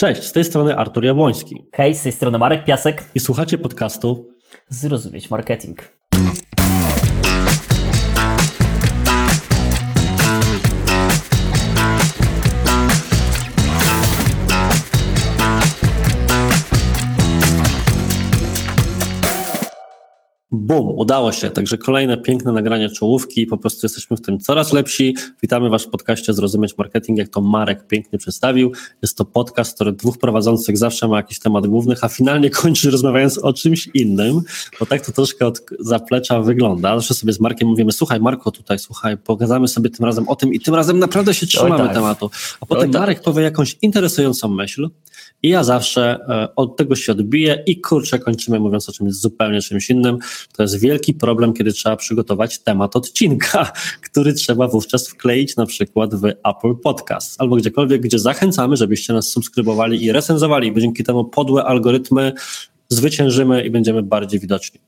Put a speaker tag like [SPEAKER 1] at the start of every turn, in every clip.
[SPEAKER 1] Cześć, z tej strony Artur Jabłoński.
[SPEAKER 2] Hej, z tej strony Marek Piasek.
[SPEAKER 1] I słuchacie podcastu
[SPEAKER 2] Zrozumieć Marketing.
[SPEAKER 1] Bum, udało się. Także kolejne piękne nagranie czołówki. Po prostu jesteśmy w tym coraz lepsi. Witamy Was w podcaście Zrozumieć Marketing, jak to Marek pięknie przedstawił. Jest to podcast, który dwóch prowadzących zawsze ma jakiś temat główny, a finalnie kończy rozmawiając o czymś innym, bo tak to troszkę od zaplecza wygląda. Zawsze sobie z Markiem mówimy, słuchaj Marko tutaj, słuchaj, pogadamy sobie tym razem o tym i tym razem naprawdę się trzymamy tak. tematu. A potem tak. Marek powie jakąś interesującą myśl, i ja zawsze e, od tego się odbiję i kurczę, kończymy mówiąc o czymś zupełnie czymś innym. To jest wielki problem, kiedy trzeba przygotować temat odcinka, który trzeba wówczas wkleić na przykład w Apple Podcast albo gdziekolwiek, gdzie zachęcamy, żebyście nas subskrybowali i recenzowali, bo dzięki temu podłe algorytmy zwyciężymy i będziemy bardziej widoczni.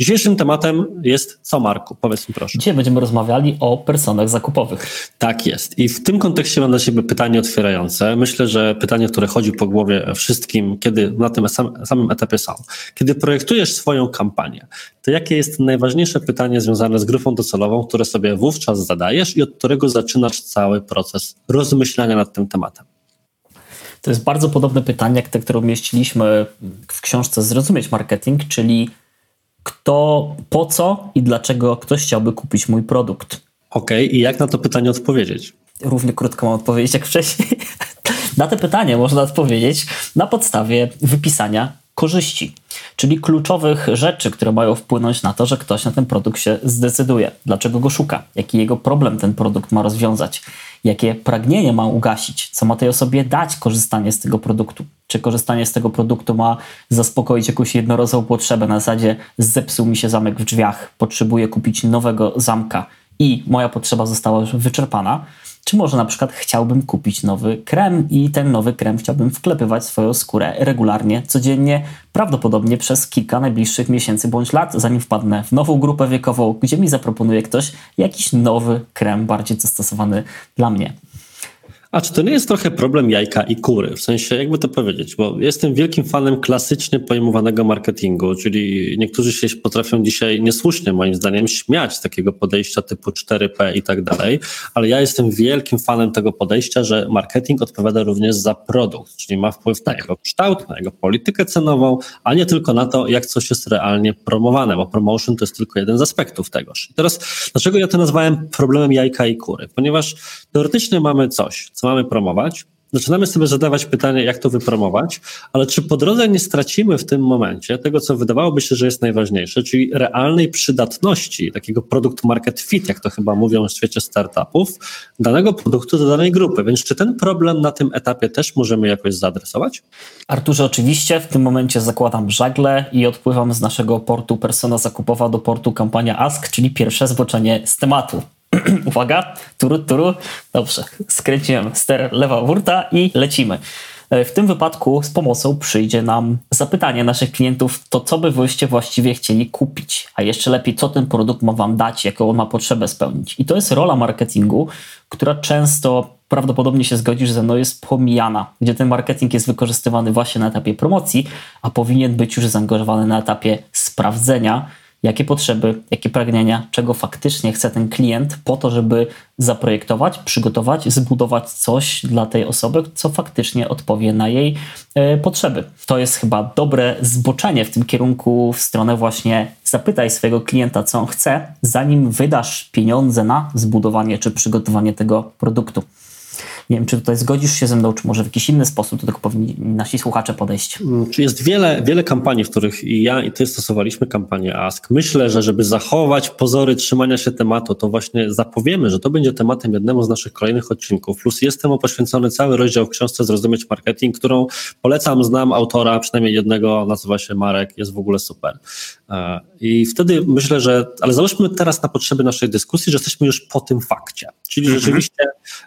[SPEAKER 1] Dzisiejszym tematem jest co, Marku? Powiedz mi proszę.
[SPEAKER 2] Dzisiaj będziemy rozmawiali o personach zakupowych.
[SPEAKER 1] Tak jest. I w tym kontekście mam dla Ciebie pytanie otwierające. Myślę, że pytanie, które chodzi po głowie wszystkim, kiedy na tym samym etapie są. Kiedy projektujesz swoją kampanię, to jakie jest najważniejsze pytanie związane z grupą docelową, które sobie wówczas zadajesz i od którego zaczynasz cały proces rozmyślania nad tym tematem?
[SPEAKER 2] To jest bardzo podobne pytanie, jak te, które umieściliśmy w książce Zrozumieć Marketing, czyli kto, po co i dlaczego ktoś chciałby kupić mój produkt.
[SPEAKER 1] Okej, okay. i jak na to pytanie odpowiedzieć?
[SPEAKER 2] Równie krótko mam odpowiedzieć jak wcześniej. na te pytanie można odpowiedzieć na podstawie wypisania korzyści, czyli kluczowych rzeczy, które mają wpłynąć na to, że ktoś na ten produkt się zdecyduje, dlaczego go szuka, jaki jego problem ten produkt ma rozwiązać, jakie pragnienie ma ugasić, co ma tej osobie dać korzystanie z tego produktu. Czy korzystanie z tego produktu ma zaspokoić jakąś jednorazową potrzebę? Na zasadzie zepsuł mi się zamek w drzwiach, potrzebuję kupić nowego zamka. I moja potrzeba została wyczerpana, czy może na przykład chciałbym kupić nowy krem i ten nowy krem chciałbym wklepywać swoją skórę regularnie, codziennie, prawdopodobnie przez kilka najbliższych miesięcy bądź lat, zanim wpadnę w nową grupę wiekową, gdzie mi zaproponuje ktoś jakiś nowy krem bardziej dostosowany dla mnie.
[SPEAKER 1] A czy to nie jest trochę problem jajka i kury? W sensie, jakby to powiedzieć, bo jestem wielkim fanem klasycznie pojmowanego marketingu, czyli niektórzy się potrafią dzisiaj niesłusznie, moim zdaniem, śmiać z takiego podejścia typu 4P i tak dalej, ale ja jestem wielkim fanem tego podejścia, że marketing odpowiada również za produkt, czyli ma wpływ na jego kształt, na jego politykę cenową, a nie tylko na to, jak coś jest realnie promowane, bo promotion to jest tylko jeden z aspektów tegoż. I teraz, dlaczego ja to nazwałem problemem jajka i kury? Ponieważ teoretycznie mamy coś, co mamy promować, zaczynamy sobie zadawać pytanie, jak to wypromować, ale czy po drodze nie stracimy w tym momencie tego, co wydawałoby się, że jest najważniejsze, czyli realnej przydatności takiego produkt market fit, jak to chyba mówią w świecie startupów, danego produktu do danej grupy. Więc czy ten problem na tym etapie też możemy jakoś zaadresować?
[SPEAKER 2] Arturze, oczywiście w tym momencie zakładam żagle i odpływam z naszego portu persona zakupowa do portu kampania Ask, czyli pierwsze zboczenie z tematu. Uwaga, turu, turu. Dobrze, skręciłem ster lewa wurta i lecimy. E, w tym wypadku z pomocą przyjdzie nam zapytanie naszych klientów, to co by wyście właściwie chcieli kupić, a jeszcze lepiej, co ten produkt ma Wam dać, jaką on ma potrzebę spełnić. I to jest rola marketingu, która często prawdopodobnie się zgodzisz ze mną, jest pomijana, gdzie ten marketing jest wykorzystywany właśnie na etapie promocji, a powinien być już zaangażowany na etapie sprawdzenia jakie potrzeby, jakie pragnienia, czego faktycznie chce ten klient po to, żeby zaprojektować, przygotować, zbudować coś dla tej osoby, co faktycznie odpowie na jej e, potrzeby. To jest chyba dobre zboczenie w tym kierunku w stronę właśnie zapytaj swojego klienta, co on chce, zanim wydasz pieniądze na zbudowanie czy przygotowanie tego produktu. Nie wiem, czy tutaj zgodzisz się ze mną, czy może w jakiś inny sposób do tego powinni nasi słuchacze podejść?
[SPEAKER 1] Mm, czy jest wiele, wiele kampanii, w których i ja i ty stosowaliśmy kampanię Ask. Myślę, że żeby zachować pozory trzymania się tematu, to właśnie zapowiemy, że to będzie tematem jednemu z naszych kolejnych odcinków. Plus jest temu poświęcony cały rozdział w książce Zrozumieć Marketing, którą polecam, znam autora, przynajmniej jednego, nazywa się Marek, jest w ogóle super. E, I wtedy myślę, że, ale załóżmy teraz na potrzeby naszej dyskusji, że jesteśmy już po tym fakcie. Czyli mhm. rzeczywiście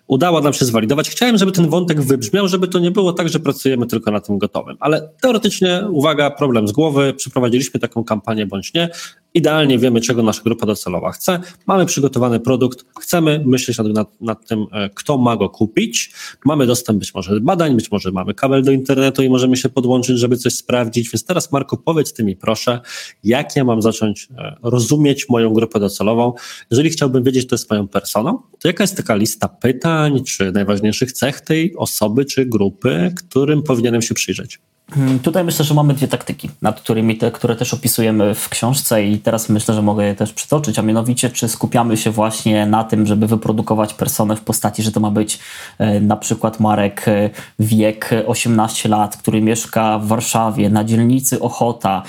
[SPEAKER 1] udało nam się zwalidować Chciałem, żeby ten wątek wybrzmiał, żeby to nie było tak, że pracujemy tylko na tym gotowym. Ale teoretycznie, uwaga, problem z głowy, przeprowadziliśmy taką kampanię bądź nie. Idealnie wiemy, czego nasza grupa docelowa chce, mamy przygotowany produkt, chcemy myśleć nad, nad, nad, tym, e, kto ma go kupić, mamy dostęp być może do badań, być może mamy kabel do internetu i możemy się podłączyć, żeby coś sprawdzić, więc teraz Marku, powiedz ty mi proszę, jak ja mam zacząć e, rozumieć moją grupę docelową, jeżeli chciałbym wiedzieć, kto jest moją personą, to jaka jest taka lista pytań, czy najważniejszych cech tej osoby, czy grupy, którym powinienem się przyjrzeć?
[SPEAKER 2] Hmm, tutaj myślę, że mamy dwie taktyki, nad którymi te, które też opisujemy w książce i teraz myślę, że mogę je też przytoczyć, a mianowicie czy skupiamy się właśnie na tym, żeby wyprodukować personę w postaci, że to ma być e, na przykład Marek e, wiek 18 lat, który mieszka w Warszawie na dzielnicy Ochota,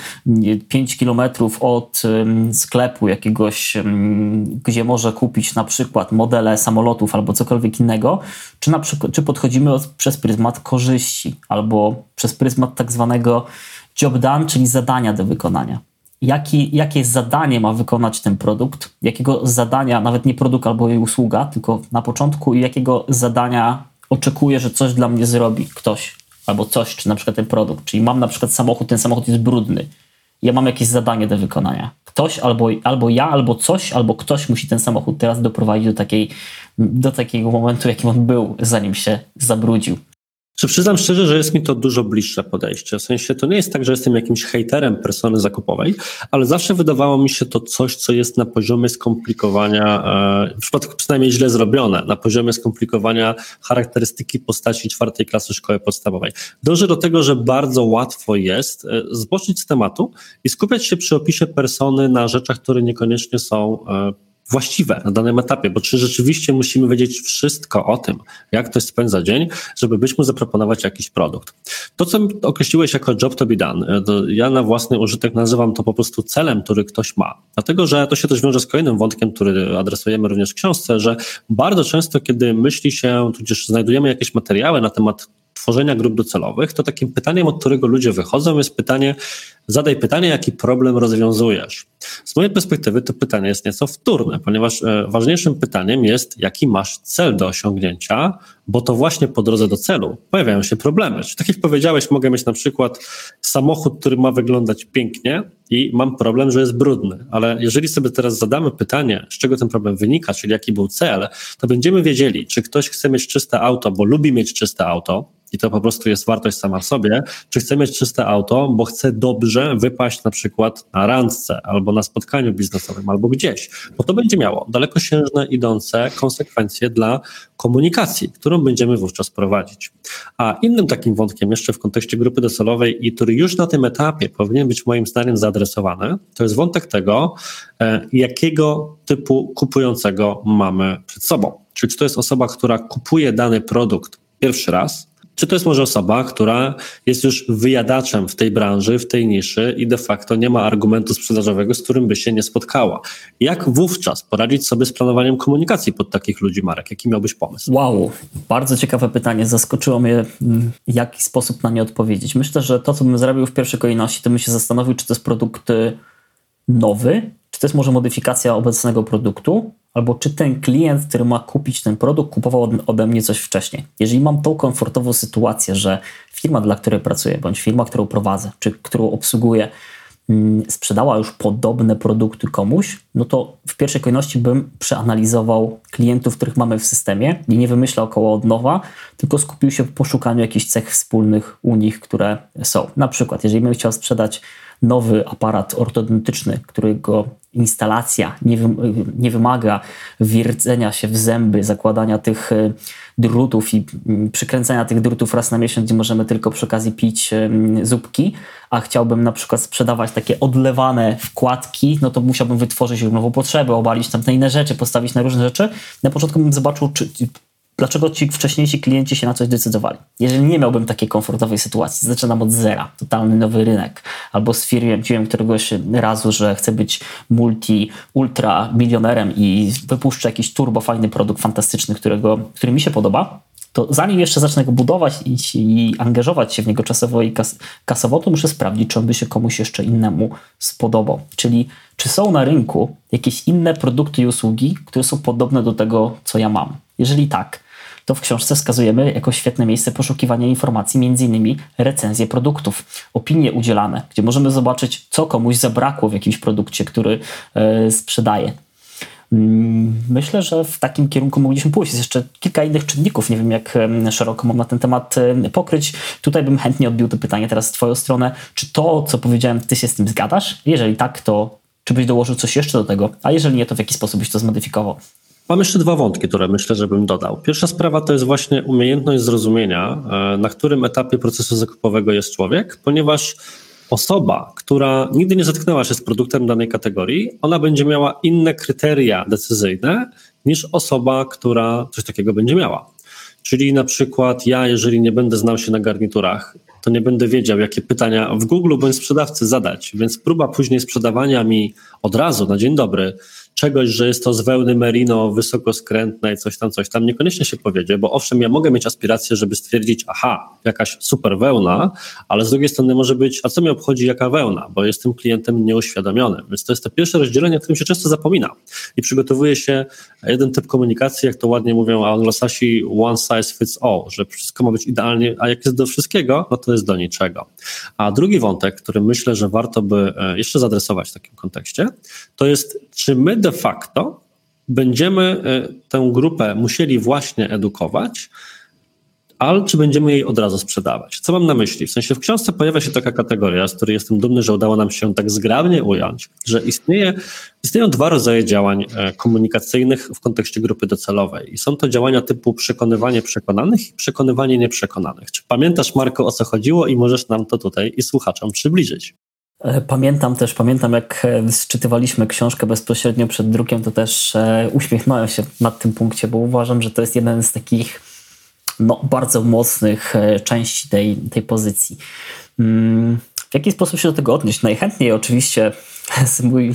[SPEAKER 2] 5 kilometrów od sklepu jakiegoś, gdzie może kupić na przykład modele samolotów albo cokolwiek innego, czy, na przykład, czy podchodzimy przez pryzmat korzyści albo przez pryzmat tak zwanego job done, czyli zadania do wykonania. Jaki, jakie zadanie ma wykonać ten produkt, jakiego zadania, nawet nie produkt albo jej usługa, tylko na początku, i jakiego zadania oczekuję, że coś dla mnie zrobi ktoś albo coś, czy na przykład ten produkt. Czyli mam na przykład samochód, ten samochód jest brudny. Ja mam jakieś zadanie do wykonania. Ktoś albo, albo ja, albo coś, albo ktoś musi ten samochód teraz doprowadzić do, takiej, do takiego momentu, jakim on był, zanim się zabrudził.
[SPEAKER 1] Czy przyznam szczerze, że jest mi to dużo bliższe podejście. W sensie to nie jest tak, że jestem jakimś hejterem persony zakupowej, ale zawsze wydawało mi się to coś, co jest na poziomie skomplikowania, e, w przypadku przynajmniej źle zrobione, na poziomie skomplikowania charakterystyki postaci czwartej klasy szkoły podstawowej. Dążę do tego, że bardzo łatwo jest e, zboczyć z tematu i skupiać się przy opisie persony na rzeczach, które niekoniecznie są e, właściwe na danym etapie, bo czy rzeczywiście musimy wiedzieć wszystko o tym, jak ktoś spędza dzień, żeby być mu zaproponować jakiś produkt. To, co określiłeś jako job to be done, to ja na własny użytek nazywam to po prostu celem, który ktoś ma. Dlatego, że to się też wiąże z kolejnym wątkiem, który adresujemy również w książce, że bardzo często, kiedy myśli się, tudzież znajdujemy jakieś materiały na temat tworzenia grup docelowych, to takim pytaniem, od którego ludzie wychodzą, jest pytanie, zadaj pytanie, jaki problem rozwiązujesz. Z mojej perspektywy to pytanie jest nieco wtórne, ponieważ e, ważniejszym pytaniem jest, jaki masz cel do osiągnięcia, bo to właśnie po drodze do celu pojawiają się problemy. Czyli tak jak powiedziałeś, mogę mieć na przykład samochód, który ma wyglądać pięknie i mam problem, że jest brudny, ale jeżeli sobie teraz zadamy pytanie, z czego ten problem wynika, czyli jaki był cel, to będziemy wiedzieli, czy ktoś chce mieć czyste auto, bo lubi mieć czyste auto, i to po prostu jest wartość sama w sobie, czy chce mieć czyste auto, bo chce dobrze wypaść na przykład na randce albo na spotkaniu biznesowym albo gdzieś, bo to będzie miało dalekosiężne idące konsekwencje dla komunikacji, którą będziemy wówczas prowadzić. A innym takim wątkiem jeszcze w kontekście grupy docelowej i który już na tym etapie powinien być moim zdaniem zaadresowany, to jest wątek tego, e, jakiego typu kupującego mamy przed sobą. Czyli czy to jest osoba, która kupuje dany produkt pierwszy raz, czy to jest może osoba, która jest już wyjadaczem w tej branży, w tej niszy i de facto nie ma argumentu sprzedażowego, z którym by się nie spotkała? Jak wówczas poradzić sobie z planowaniem komunikacji pod takich ludzi, Marek? Jaki miałbyś pomysł?
[SPEAKER 2] Wow, bardzo ciekawe pytanie. Zaskoczyło mnie, mm, w jaki sposób na nie odpowiedzieć. Myślę, że to, co bym zrobił w pierwszej kolejności, to bym się zastanowił, czy to jest produkt nowy, czy to jest może modyfikacja obecnego produktu, albo czy ten klient, który ma kupić ten produkt, kupował ode mnie coś wcześniej. Jeżeli mam tą komfortową sytuację, że firma, dla której pracuję, bądź firma, którą prowadzę, czy którą obsługuję, mm, sprzedała już podobne produkty komuś, no to w pierwszej kolejności bym przeanalizował klientów, których mamy w systemie i nie wymyślał koło od nowa, tylko skupił się w poszukaniu jakichś cech wspólnych u nich, które są. Na przykład, jeżeli bym chciał sprzedać nowy aparat ortodontyczny, którego instalacja nie, nie wymaga wiercenia się w zęby, zakładania tych e, drutów i mm, przykręcania tych drutów raz na miesiąc, gdzie możemy tylko przy okazji pić zupki, a chciałbym na przykład sprzedawać takie odlewane wkładki, no to musiałbym wytworzyć nową potrzebę, obalić tam inne rzeczy, postawić na różne rzeczy. Na początku bym zobaczył, czy, dlaczego ci wcześniejsi klienci się na coś decydowali. Jeżeli nie miałbym takiej komfortowej sytuacji, zaczynam od zera, totalny nowy rynek, albo stwierdziłem któregoś razu, że chcę być multi, ultra milionerem i wypuszczę jakiś turbo fajny produkt fantastyczny, którego, który mi się podoba, to zanim jeszcze zacznę go budować i, i angażować się w niego czasowo i kas, kasowo, to muszę sprawdzić, czy on by się komuś jeszcze innemu spodobał. Czyli czy są na rynku jakieś inne produkty i usługi, które są podobne do tego, co ja mam. Jeżeli tak, to w książce wskazujemy jako świetne miejsce poszukiwania informacji, m.in. recenzje produktów, opinie udzielane, gdzie możemy zobaczyć, co komuś zabrakło w jakimś produkcie, który e, sprzedaje. Mm, myślę, że w takim kierunku mogliśmy pójść. Jest jeszcze kilka innych czynników. Nie wiem, jak szeroko mam na ten temat pokryć. Tutaj bym chętnie odbił to pytanie teraz w Twoją stronę. Czy to, co powiedziałem, Ty się z tym zgadasz? Jeżeli tak, to czy byś dołożył coś jeszcze do tego? A jeżeli nie, to w jaki sposób byś to zmodyfikował?
[SPEAKER 1] Mam jeszcze dwa wątki, które myślę, że bym dodał. Pierwsza sprawa to jest właśnie umiejętność zrozumienia, e, na którym etapie procesu zakupowego jest człowiek, ponieważ osoba, która nigdy nie zetknęła się z produktem danej kategorii, ona będzie miała inne kryteria decyzyjne niż osoba, która coś takiego będzie miała. Czyli na przykład ja, jeżeli nie będę znał się na garniturach, to nie będę wiedział, jakie pytania w Google bądź sprzedawcy zadać. Więc próba później sprzedawania mi od razu na dzień dobry czegoś, że jest to z wełny merino wysokoskrętnej, coś tam, coś tam, niekoniecznie się powiedzie, bo owszem, ja mogę mieć aspirację, żeby stwierdzić, aha, jakaś super wełna, ale z drugiej strony może być, a co mnie obchodzi jaka wełna, bo jestem klientem nieuświadomionym. Więc to jest to pierwsze rozdzielenie, o którym się często zapomina. I przygotowuje się jeden typ komunikacji, jak to ładnie mówią anglosasi, one size fits all, że wszystko ma być idealnie, a jak jest do wszystkiego, no to jest do niczego. A drugi wątek, który myślę, że warto by e, jeszcze zadresować w takim kontekście, to jest, czy my de facto będziemy e, tę grupę musieli właśnie edukować, ale czy będziemy jej od razu sprzedawać? Co mam na myśli? W sensie w książce pojawia się taka kategoria, z której jestem dumny, że udało nam się tak zgrabnie ująć, że istnieje, istnieją dwa rodzaje działań e, komunikacyjnych w kontekście grupy docelowej. I są to działania typu przekonywanie przekonanych i przekonywanie nieprzekonanych. Czy pamiętasz, Marko, o co chodziło i możesz nam to tutaj i słuchaczom przybliżyć?
[SPEAKER 2] E, pamiętam też, pamiętam jak e, czytywaliśmy książkę bezpośrednio przed drukiem, to też e, uśmiechnąłem się nad tym punkcie, bo uważam, że to jest jeden z takich no, bardzo mocnych części tej, tej pozycji. Mm, w jaki sposób się do tego odnieść? Najchętniej oczywiście mój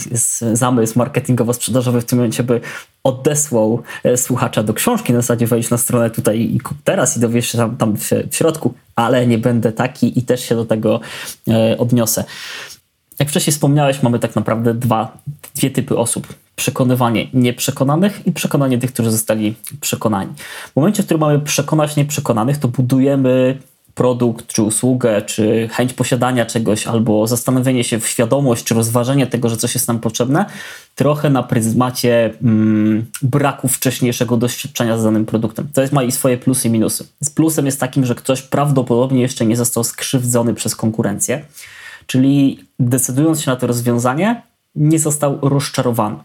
[SPEAKER 2] zamysł marketingowo-sprzedażowy w tym momencie by odesłał słuchacza do książki, na zasadzie wejść na stronę tutaj i kup teraz i dowiesz się tam, tam w środku, ale nie będę taki i też się do tego odniosę. Jak wcześniej wspomniałeś, mamy tak naprawdę dwa, dwie typy osób. Przekonywanie nieprzekonanych i przekonanie tych, którzy zostali przekonani. W momencie, w którym mamy przekonać nieprzekonanych, to budujemy produkt, czy usługę, czy chęć posiadania czegoś, albo zastanowienie się w świadomość, czy rozważenie tego, że coś jest nam potrzebne, trochę na pryzmacie mm, braku wcześniejszego doświadczenia z danym produktem. To jest ma i swoje plusy i minusy. Z plusem jest takim, że ktoś prawdopodobnie jeszcze nie został skrzywdzony przez konkurencję czyli decydując się na to rozwiązanie, nie został rozczarowany.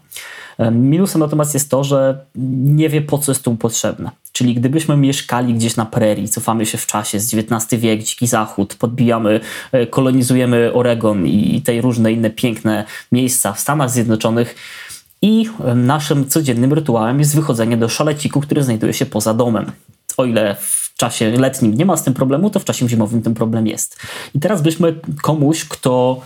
[SPEAKER 2] Minusem natomiast jest to, że nie wie po co jest tu potrzebne. Czyli gdybyśmy mieszkali gdzieś na prerii, cofamy się w czasie z XIX wiek, dziki zachód, podbijamy, e, kolonizujemy Oregon i te różne inne piękne miejsca w Stanach Zjednoczonych i naszym codziennym rytuałem jest wychodzenie do szaleciku, który znajduje się poza domem. O ile w w czasie letnim nie ma z tym problemu, to w czasie zimowym ten problem jest. I teraz byśmy komuś, kto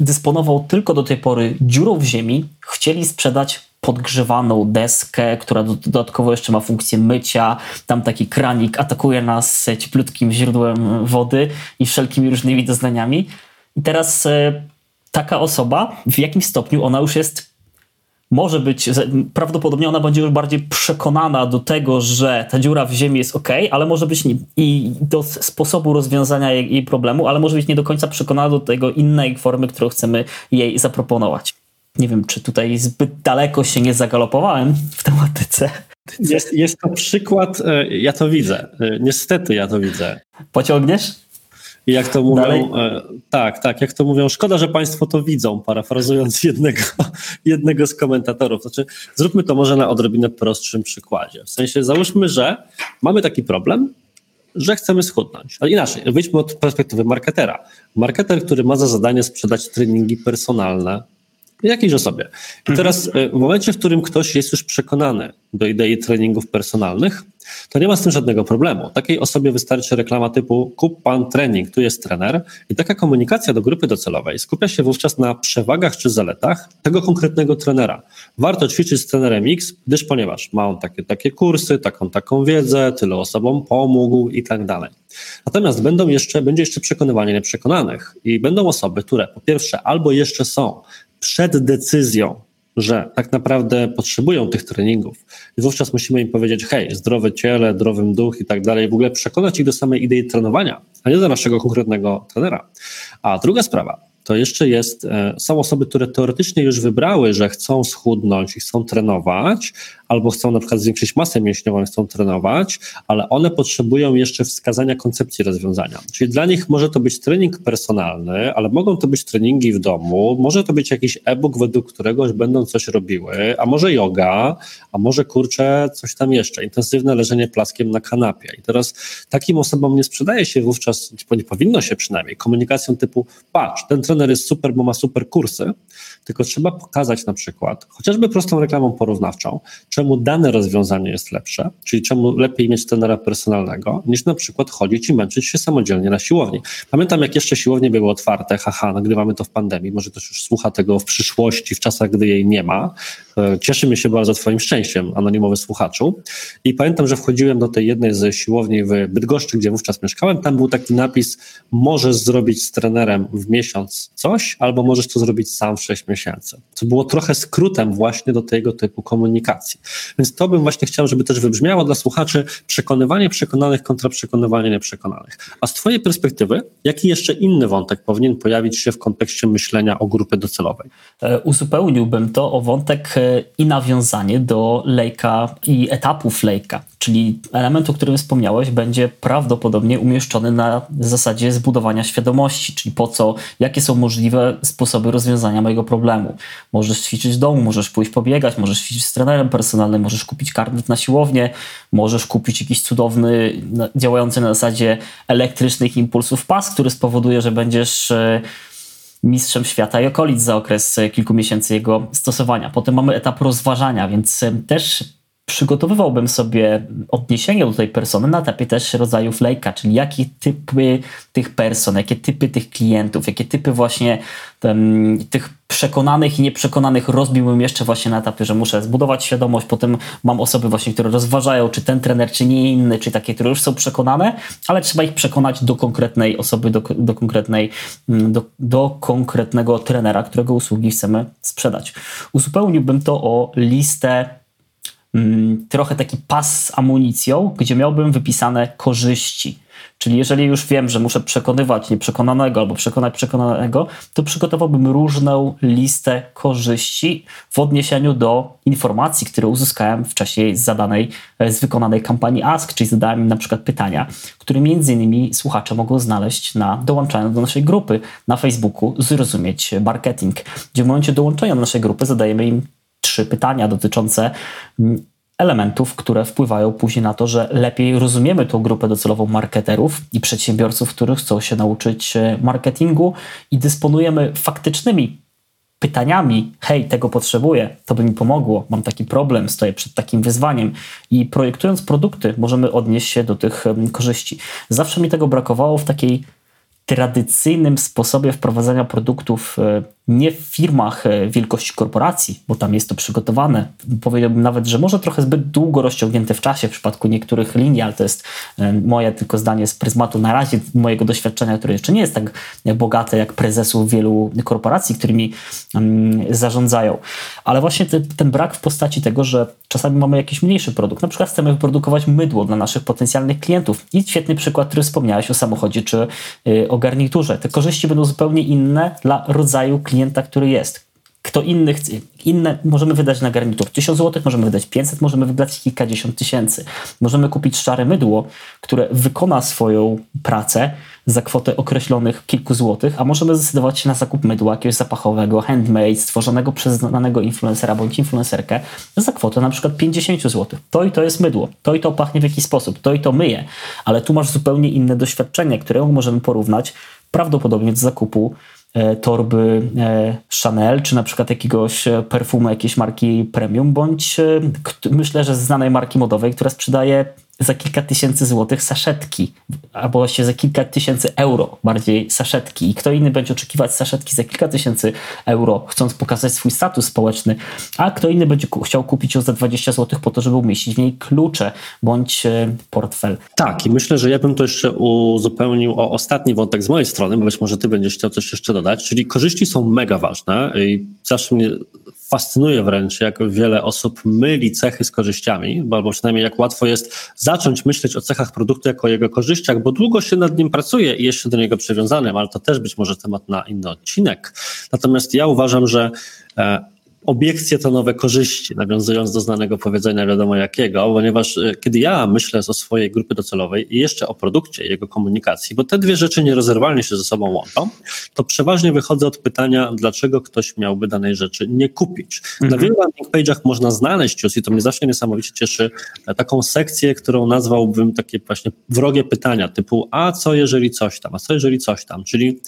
[SPEAKER 2] dysponował tylko do tej pory dziurą w ziemi, chcieli sprzedać podgrzewaną deskę, która dodatkowo jeszcze ma funkcję mycia. Tam taki kranik atakuje nas cieplutkim źródłem wody i wszelkimi różnymi doznaniami. I teraz e, taka osoba, w jakim stopniu ona już jest może być, prawdopodobnie ona będzie już bardziej przekonana do tego, że ta dziura w ziemi jest ok, ale może być nie, i do sposobu rozwiązania jej, jej, problemu, ale może być nie do końca przekonana do tego innej formy, którą chcemy jej zaproponować. Nie wiem, czy tutaj zbyt daleko się nie zagalopowałem w tematyce.
[SPEAKER 1] Jest, jest to przykład, e, ja to widzę. E, niestety ja to widzę.
[SPEAKER 2] Pociągniesz?
[SPEAKER 1] I jak to mówią, Dalej? E, tak, tak, jak to mówią, szkoda, że Państwo to widzą, parafrazując jednego, jednego z komentatorów. Znaczy, zróbmy to może na odrobinę prostszym przykładzie. W sensie, załóżmy, że mamy taki problem, że chcemy schudnąć. Ale inaczej, wyjdźmy od perspektywy marketera. Marketer, który ma za zadanie sprzedać treningi personalne, jakiejś osobie. I mhm. teraz e, w momencie, w którym ktoś jest już przekonany do idei treningów personalnych, to nie ma z tym żadnego problemu. Takiej osobie wystarczy reklama typu kup pan trening, tu jest trener i taka komunikacja do grupy docelowej skupia się wówczas na przewagach czy zaletach tego konkretnego trenera. Warto ćwiczyć z trenerem X, gdyż ponieważ ma on takie, takie kursy, taką, taką wiedzę, tyle osobom pomógł i tak dalej. Natomiast będą jeszcze, będzie jeszcze przekonywanie nieprzekonanych i będą osoby, które po pierwsze albo jeszcze są przed decyzją, że tak naprawdę potrzebują tych treningów i wówczas musimy im powiedzieć, hej, zdrowe ciele, zdrowym duch i tak dalej, w ogóle przekonać ich do samej idei trenowania, a nie do naszego konkretnego trenera. A druga sprawa, to jeszcze jest, e, są osoby, które teoretycznie już wybrały, że chcą schudnąć i chcą trenować, albo chcą na przykład zwiększyć masę mięśniową chcą trenować, ale one potrzebują jeszcze wskazania koncepcji rozwiązania. Czyli dla nich może to być trening personalny, ale mogą to być treningi w domu, może to być jakiś e-book, według którego będą coś robiły, a może yoga, a może kurczę coś tam jeszcze, intensywne leżenie plaskiem na kanapie. I teraz takim osobom nie sprzedaje się wówczas, nie powinno się przynajmniej, komunikacją typu patrz, ten trener jest super, bo ma super kursy, tylko trzeba pokazać na przykład, chociażby prostą reklamą porównawczą, czemu dane rozwiązanie jest lepsze, czyli czemu lepiej mieć trenera personalnego, niż na przykład chodzić i męczyć się samodzielnie na siłowni. Pamiętam, jak jeszcze siłownie były otwarte, haha, nagrywamy to w pandemii, może ktoś już słucha tego w przyszłości, w czasach, gdy jej nie ma. E, cieszymy się bardzo Twoim szczęściem, anonimowy słuchaczu. I pamiętam, że wchodziłem do tej jednej ze siłowni w Bydgoszczy, gdzie wówczas mieszkałem, tam był taki napis, możesz zrobić z trenerem w miesiąc coś, albo możesz to zrobić sam w 6 miesięcy. Co było trochę skrótem właśnie do tego typu komunikacji. Więc to bym właśnie chciał, żeby też wybrzmiało dla słuchaczy przekonywanie przekonanych kontra przekonywanie nieprzekonanych. A z Twojej perspektywy, jaki jeszcze inny wątek powinien pojawić się w kontekście myślenia o grupie docelowej?
[SPEAKER 2] E, uzupełniłbym to o wątek e, i nawiązanie do lejka i etapów lejka, czyli element, o którym wspomniałeś, będzie prawdopodobnie umieszczony na zasadzie zbudowania świadomości, czyli po co, jakie są możliwe sposoby rozwiązania mojego problemu. Możesz ćwiczyć w domu, możesz pójść pobiegać, możesz ćwiczyć z trenerem personalnym, możesz kupić karnet na siłownię, możesz kupić jakiś cudowny, działający na zasadzie elektrycznych impulsów pas, który spowoduje, że będziesz e, mistrzem świata i okolic za okres e, kilku miesięcy jego stosowania. Potem mamy etap rozważania, więc e, też przygotowywałbym sobie odniesienie do tej persony na etapie też rodzaju flejka, czyli jakie typy tych person, jakie typy tych klientów, jakie typy właśnie um, tych przekonanych i nieprzekonanych rozbiłbym jeszcze właśnie na etapie, że muszę zbudować świadomość, potem mam osoby właśnie, które rozważają, czy ten trener, czy nie inny, czy takie, które już są przekonane, ale trzeba ich przekonać do konkretnej osoby, do, do konkretnej, mm, do, do konkretnego trenera, którego usługi chcemy sprzedać. Uzupełniłbym to o listę trochę taki pas z amunicją, gdzie miałbym wypisane korzyści. Czyli jeżeli już wiem, że muszę przekonywać nieprzekonanego albo przekonać przekonanego, to przygotowałbym różną listę korzyści w odniesieniu do informacji, które uzyskałem w czasie zadanej, e, z wykonanej kampanii Ask, czyli zadałem im na przykład pytania, które między innymi słuchacze mogą znaleźć na dołączaniu do naszej grupy na Facebooku Zrozumieć Marketing, gdzie w momencie dołączenia do naszej grupy zadajemy im trzy pytania dotyczące mm, elementów, które wpływają później na to, że lepiej rozumiemy tą grupę docelową marketerów i przedsiębiorców, którzy chcą się nauczyć e, marketingu i dysponujemy faktycznymi pytaniami, hej, tego potrzebuję, to by mi pomogło, mam taki problem, stoję przed takim wyzwaniem i projektując produkty możemy odnieść się do tych korzyści. Zawsze mi tego brakowało w takiej tradycyjnym sposobie wprowadzania produktów e, nie w firmach e, wielkości korporacji, bo tam jest to przygotowane. Powiedziałbym nawet, że może trochę zbyt długo rozciągnięte w czasie w przypadku niektórych linii, ale to jest e, moje tylko zdanie z pryzmatu na razie mojego doświadczenia, które jeszcze nie jest tak bogate jak prezesów wielu korporacji, którymi mm, zarządzają. Ale właśnie te, ten brak w postaci tego, że czasami mamy jakiś mniejszy produkt. Na przykład chcemy wyprodukować mydło dla naszych potencjalnych klientów. I świetny przykład, który wspomniałeś o samochodzie czy y, o garniturze. Te korzyści będą zupełnie inne dla rodzaju klientów klienta, który jest. Kto inny chce, inne możemy wydać na garnitur 1000 zł, możemy wydać 500, możemy wydać kilkadziesiąt tysięcy. Możemy kupić szare mydło, które wykona swoją pracę za kwotę określonych kilku złotych, a możemy zdecydować się na zakup mydła jakiegoś zapachowego, handmade, stworzonego przez znanego influencera bądź influencerkę za kwotę na przykład 50 zł. To i to jest mydło, to i to pachnie w jakiś sposób, to i to myje, ale tu masz zupełnie inne doświadczenie, które możemy porównać prawdopodobnie do zakupu torby e, Chanel, czy na przykład jakiegoś e, perfumu jakiejś marki premium, bądź myślę, że znanej marki modowej, która sprzedaje za kilka tysięcy złotych saszetki, albo właściwie za kilka tysięcy euro bardziej saszetki. I kto inny będzie oczekiwać saszetki za kilka tysięcy euro, chcąc pokazać swój status społeczny, a kto inny będzie chciał kupić ją za 20 złotych po to, żeby umieścić w niej klucze bądź e, portfel.
[SPEAKER 1] Tak, i myślę, że ja bym to jeszcze uzupełnił o ostatni wątek z mojej strony, bo być może ty będziesz chciał coś jeszcze dodać, czyli korzyści są mega ważne i zawsze mnie fascynuje wręcz, jak wiele osób myli cechy z korzyściami, albo przynajmniej jak łatwo jest zacząć myśleć o cechach produktu jako o jego korzyściach, bo długo się nad nim pracuje i jest się do niego przywiązanym, ale to też być może temat na inny odcinek. Natomiast ja uważam, że e, obiekcje to nowe korzyści, nawiązując do znanego powiedzenia wiadomo jakiego, ponieważ e, kiedy ja myślę o swojej grupy docelowej i jeszcze o produkcie i jego komunikacji, bo te dwie rzeczy nierozerwalnie się ze sobą łączą, to przeważnie wychodzę od pytania, dlaczego ktoś miałby danej rzeczy nie kupić. Mhm. Na wielu landing page'ach można znaleźć już i to mnie zawsze niesamowicie cieszy, e, taką sekcję, którą nazwałbym takie właśnie wrogie pytania typu, a co jeżeli coś tam, a co jeżeli coś tam, czyli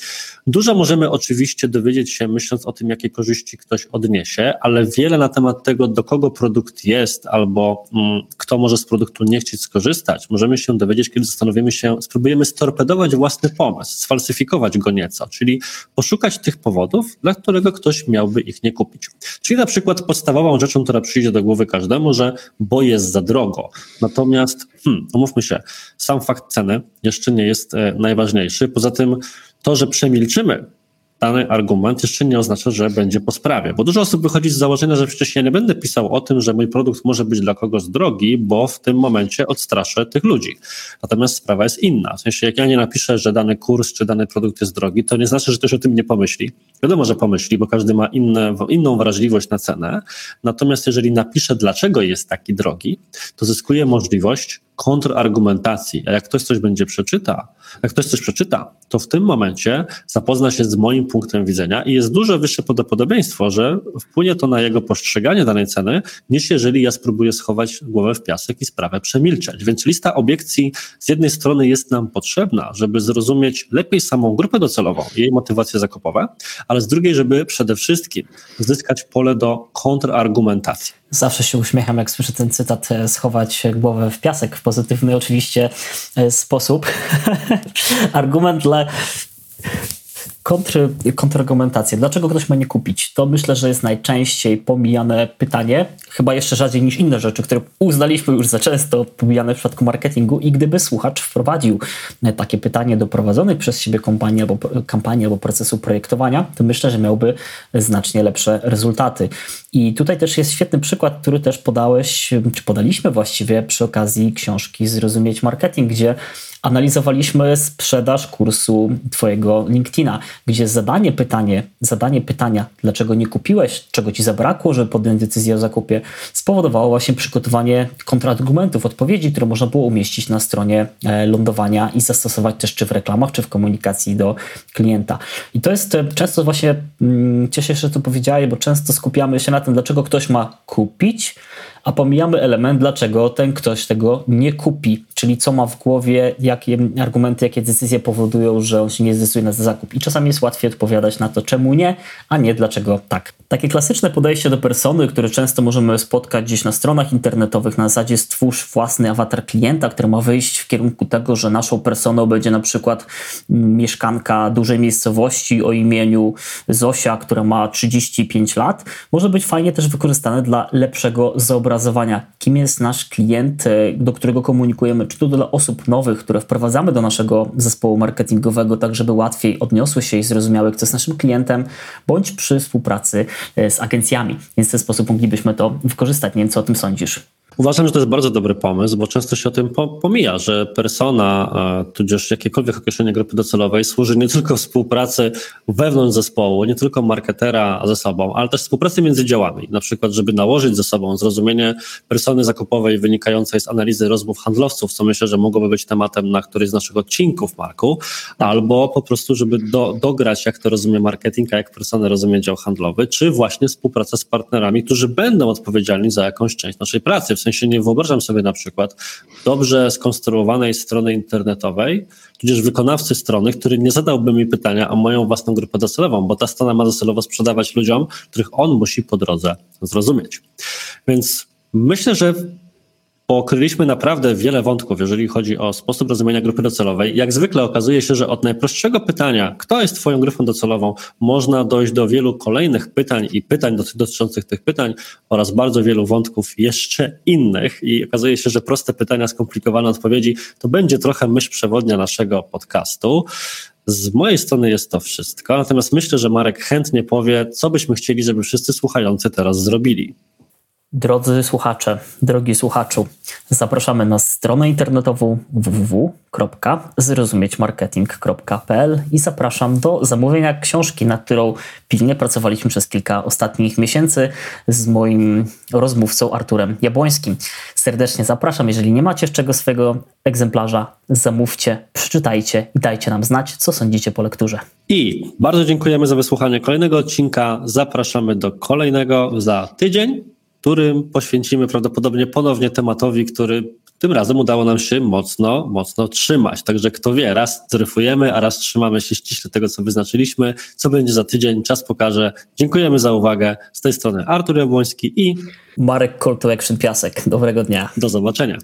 [SPEAKER 1] dużo możemy oczywiście dowiedzieć się myśląc o tym, jakie korzyści ktoś odniesie, ale wiele na temat tego, do kogo produkt jest, albo mm, kto może z produktu nie chcieć skorzystać, możemy się dowiedzieć, kiedy zastanowimy się, spróbujemy storpedować własny pomysł, sfalsyfikować go nieco, czyli poszukać tych powodów, dla którego ktoś miałby ich nie kupić. Czyli na przykład podstawową rzeczą, która przyjdzie do głowy każdemu, że bo jest za drogo. Natomiast, hmm, umówmy się, sam fakt ceny jeszcze nie jest e, najważniejszy. Poza tym to, że przemilczymy dany argument jeszcze nie oznacza, że będzie po sprawie. Bo dużo osób wychodzi z założenia, że przecież ja nie będę pisał o tym, że mój produkt może być dla kogoś drogi, bo w tym momencie odstraszę tych ludzi. Natomiast sprawa jest inna. W sensie, jak ja nie napiszę, że dany kurs czy dany produkt jest drogi, to nie znaczy, że ktoś o tym nie pomyśli. Wiadomo, że pomyśli, bo każdy ma inne, inną wrażliwość na cenę. Natomiast jeżeli napiszę, dlaczego jest taki drogi, to zyskuje możliwość kontrargumentacji. A jak ktoś coś będzie przeczyta, jak ktoś coś przeczyta, to w tym momencie zapozna się z moim punktem widzenia i jest dużo wyższe prawdopodobieństwo, że wpłynie to na jego postrzeganie danej ceny, niż jeżeli ja spróbuję schować głowę w piasek i sprawę przemilczeć. Więc lista obiekcji z jednej strony jest nam potrzebna, żeby zrozumieć lepiej samą grupę docelową, jej motywacje zakupowe, ale z drugiej, żeby przede wszystkim zyskać pole do kontrargumentacji.
[SPEAKER 2] Zawsze się uśmiecham, jak słyszę ten cytat, e, schować głowę w piasek w pozytywny oczywiście e, sposób. Argument dla kontry, kontrargumentację. Dlaczego ktoś ma nie kupić? To myślę, że jest najczęściej pomijane pytanie, chyba jeszcze rzadziej niż inne rzeczy, które uznaliśmy już za często pomijane w przypadku marketingu i gdyby słuchacz wprowadził takie pytanie do prowadzonej przez siebie kampanii albo, kampanii albo procesu projektowania, to myślę, że miałby znacznie lepsze rezultaty. I tutaj też jest świetny przykład, który też podałeś, czy podaliśmy właściwie przy okazji książki Zrozumieć Marketing, gdzie analizowaliśmy sprzedaż kursu Twojego LinkedIna, gdzie zadanie pytanie, zadanie pytania, dlaczego nie kupiłeś, czego Ci zabrakło, żeby podjąć decyzję o zakupie, spowodowało właśnie przygotowanie kontrargumentów, odpowiedzi, które można było umieścić na stronie e, lądowania i zastosować też czy w reklamach, czy w komunikacji do klienta. I to jest e, często właśnie, mm, cieszę się, że to powiedziałeś, bo często skupiamy się na tym, dlaczego ktoś ma kupić, a pomijamy element, dlaczego ten ktoś tego nie kupi, czyli co ma w głowie, jakie argumenty, jakie decyzje powodują, że on się nie zdecyduje na zakup. I czasami jest łatwiej odpowiadać na to, czemu nie, a nie dlaczego tak. Takie klasyczne podejście do persony, które często możemy spotkać gdzieś na stronach internetowych, na zasadzie stwórz własny awatar klienta, który ma wyjść w kierunku tego, że naszą personą będzie na przykład mieszkanka dużej miejscowości o imieniu Zosia, która ma 35 lat, może być fajnie też wykorzystane dla lepszego zobrazowania, kim jest nasz klient, e, do którego komunikujemy, czy to dla osób nowych, które wprowadzamy do naszego zespołu marketingowego, tak żeby łatwiej odniosły się i zrozumiały, kto jest naszym klientem, bądź przy współpracy e, z agencjami. Więc w ten sposób moglibyśmy to wykorzystać. Nie wiem, co o tym sądzisz.
[SPEAKER 1] Uważam, że to jest bardzo dobry pomysł, bo często się o tym pomija, że persona, tudzież jakiekolwiek określenie grupy docelowej służy nie tylko współpracy wewnątrz zespołu, nie tylko marketera ze sobą, ale też współpracy między działami. Na przykład, żeby nałożyć ze sobą zrozumienie persony zakupowej wynikającej z analizy rozmów handlowców, co myślę, że mogłoby być tematem na któryś z naszych odcinków, Marku, albo po prostu, żeby do, dograć, jak to rozumie marketing, a jak persona rozumie dział handlowy, czy właśnie współpraca z partnerami, którzy będą odpowiedzialni za jakąś część naszej pracy. W sensie nie wyobrażam sobie na przykład dobrze skonstruowanej strony internetowej, tudzież wykonawcy strony, który nie zadałby mi pytania o moją własną grupę docelową, bo ta strona ma docelowo sprzedawać ludziom, których on musi po drodze zrozumieć. Więc myślę, że Pokryliśmy naprawdę wiele wątków, jeżeli chodzi o sposób rozumienia grupy docelowej. Jak zwykle okazuje się, że od najprostszego pytania, kto jest Twoją grupą docelową, można dojść do wielu kolejnych pytań i pytań dotyczących tych pytań oraz bardzo wielu wątków jeszcze innych. I okazuje się, że proste pytania, skomplikowane odpowiedzi to będzie trochę myśl przewodnia naszego podcastu. Z mojej strony jest to wszystko, natomiast myślę, że Marek chętnie powie, co byśmy chcieli, żeby wszyscy słuchający teraz zrobili.
[SPEAKER 2] Drodzy słuchacze, drogi słuchaczu, zapraszamy na stronę internetową www.zrozumieć-marketing.pl i zapraszam do zamówienia książki, nad którą pilnie pracowaliśmy przez kilka ostatnich miesięcy z moim rozmówcą Arturem Jabłońskim. Serdecznie zapraszam, jeżeli nie macie jeszcze swojego egzemplarza, zamówcie, przeczytajcie i dajcie nam znać, co sądzicie po lekturze.
[SPEAKER 1] I bardzo dziękujemy za wysłuchanie kolejnego odcinka. Zapraszamy do kolejnego za tydzień którym poświęcimy prawdopodobnie ponownie tematowi, który tym razem udało nam się mocno, mocno trzymać. Także kto wie, raz dryfujemy, a raz trzymamy się ściśle tego, co wyznaczyliśmy. Co będzie za tydzień, czas pokaże. Dziękujemy za uwagę. Z tej strony Artur Jabłoński i
[SPEAKER 2] Marek Call to Action Piasek. Dobrego dnia.
[SPEAKER 1] Do zobaczenia.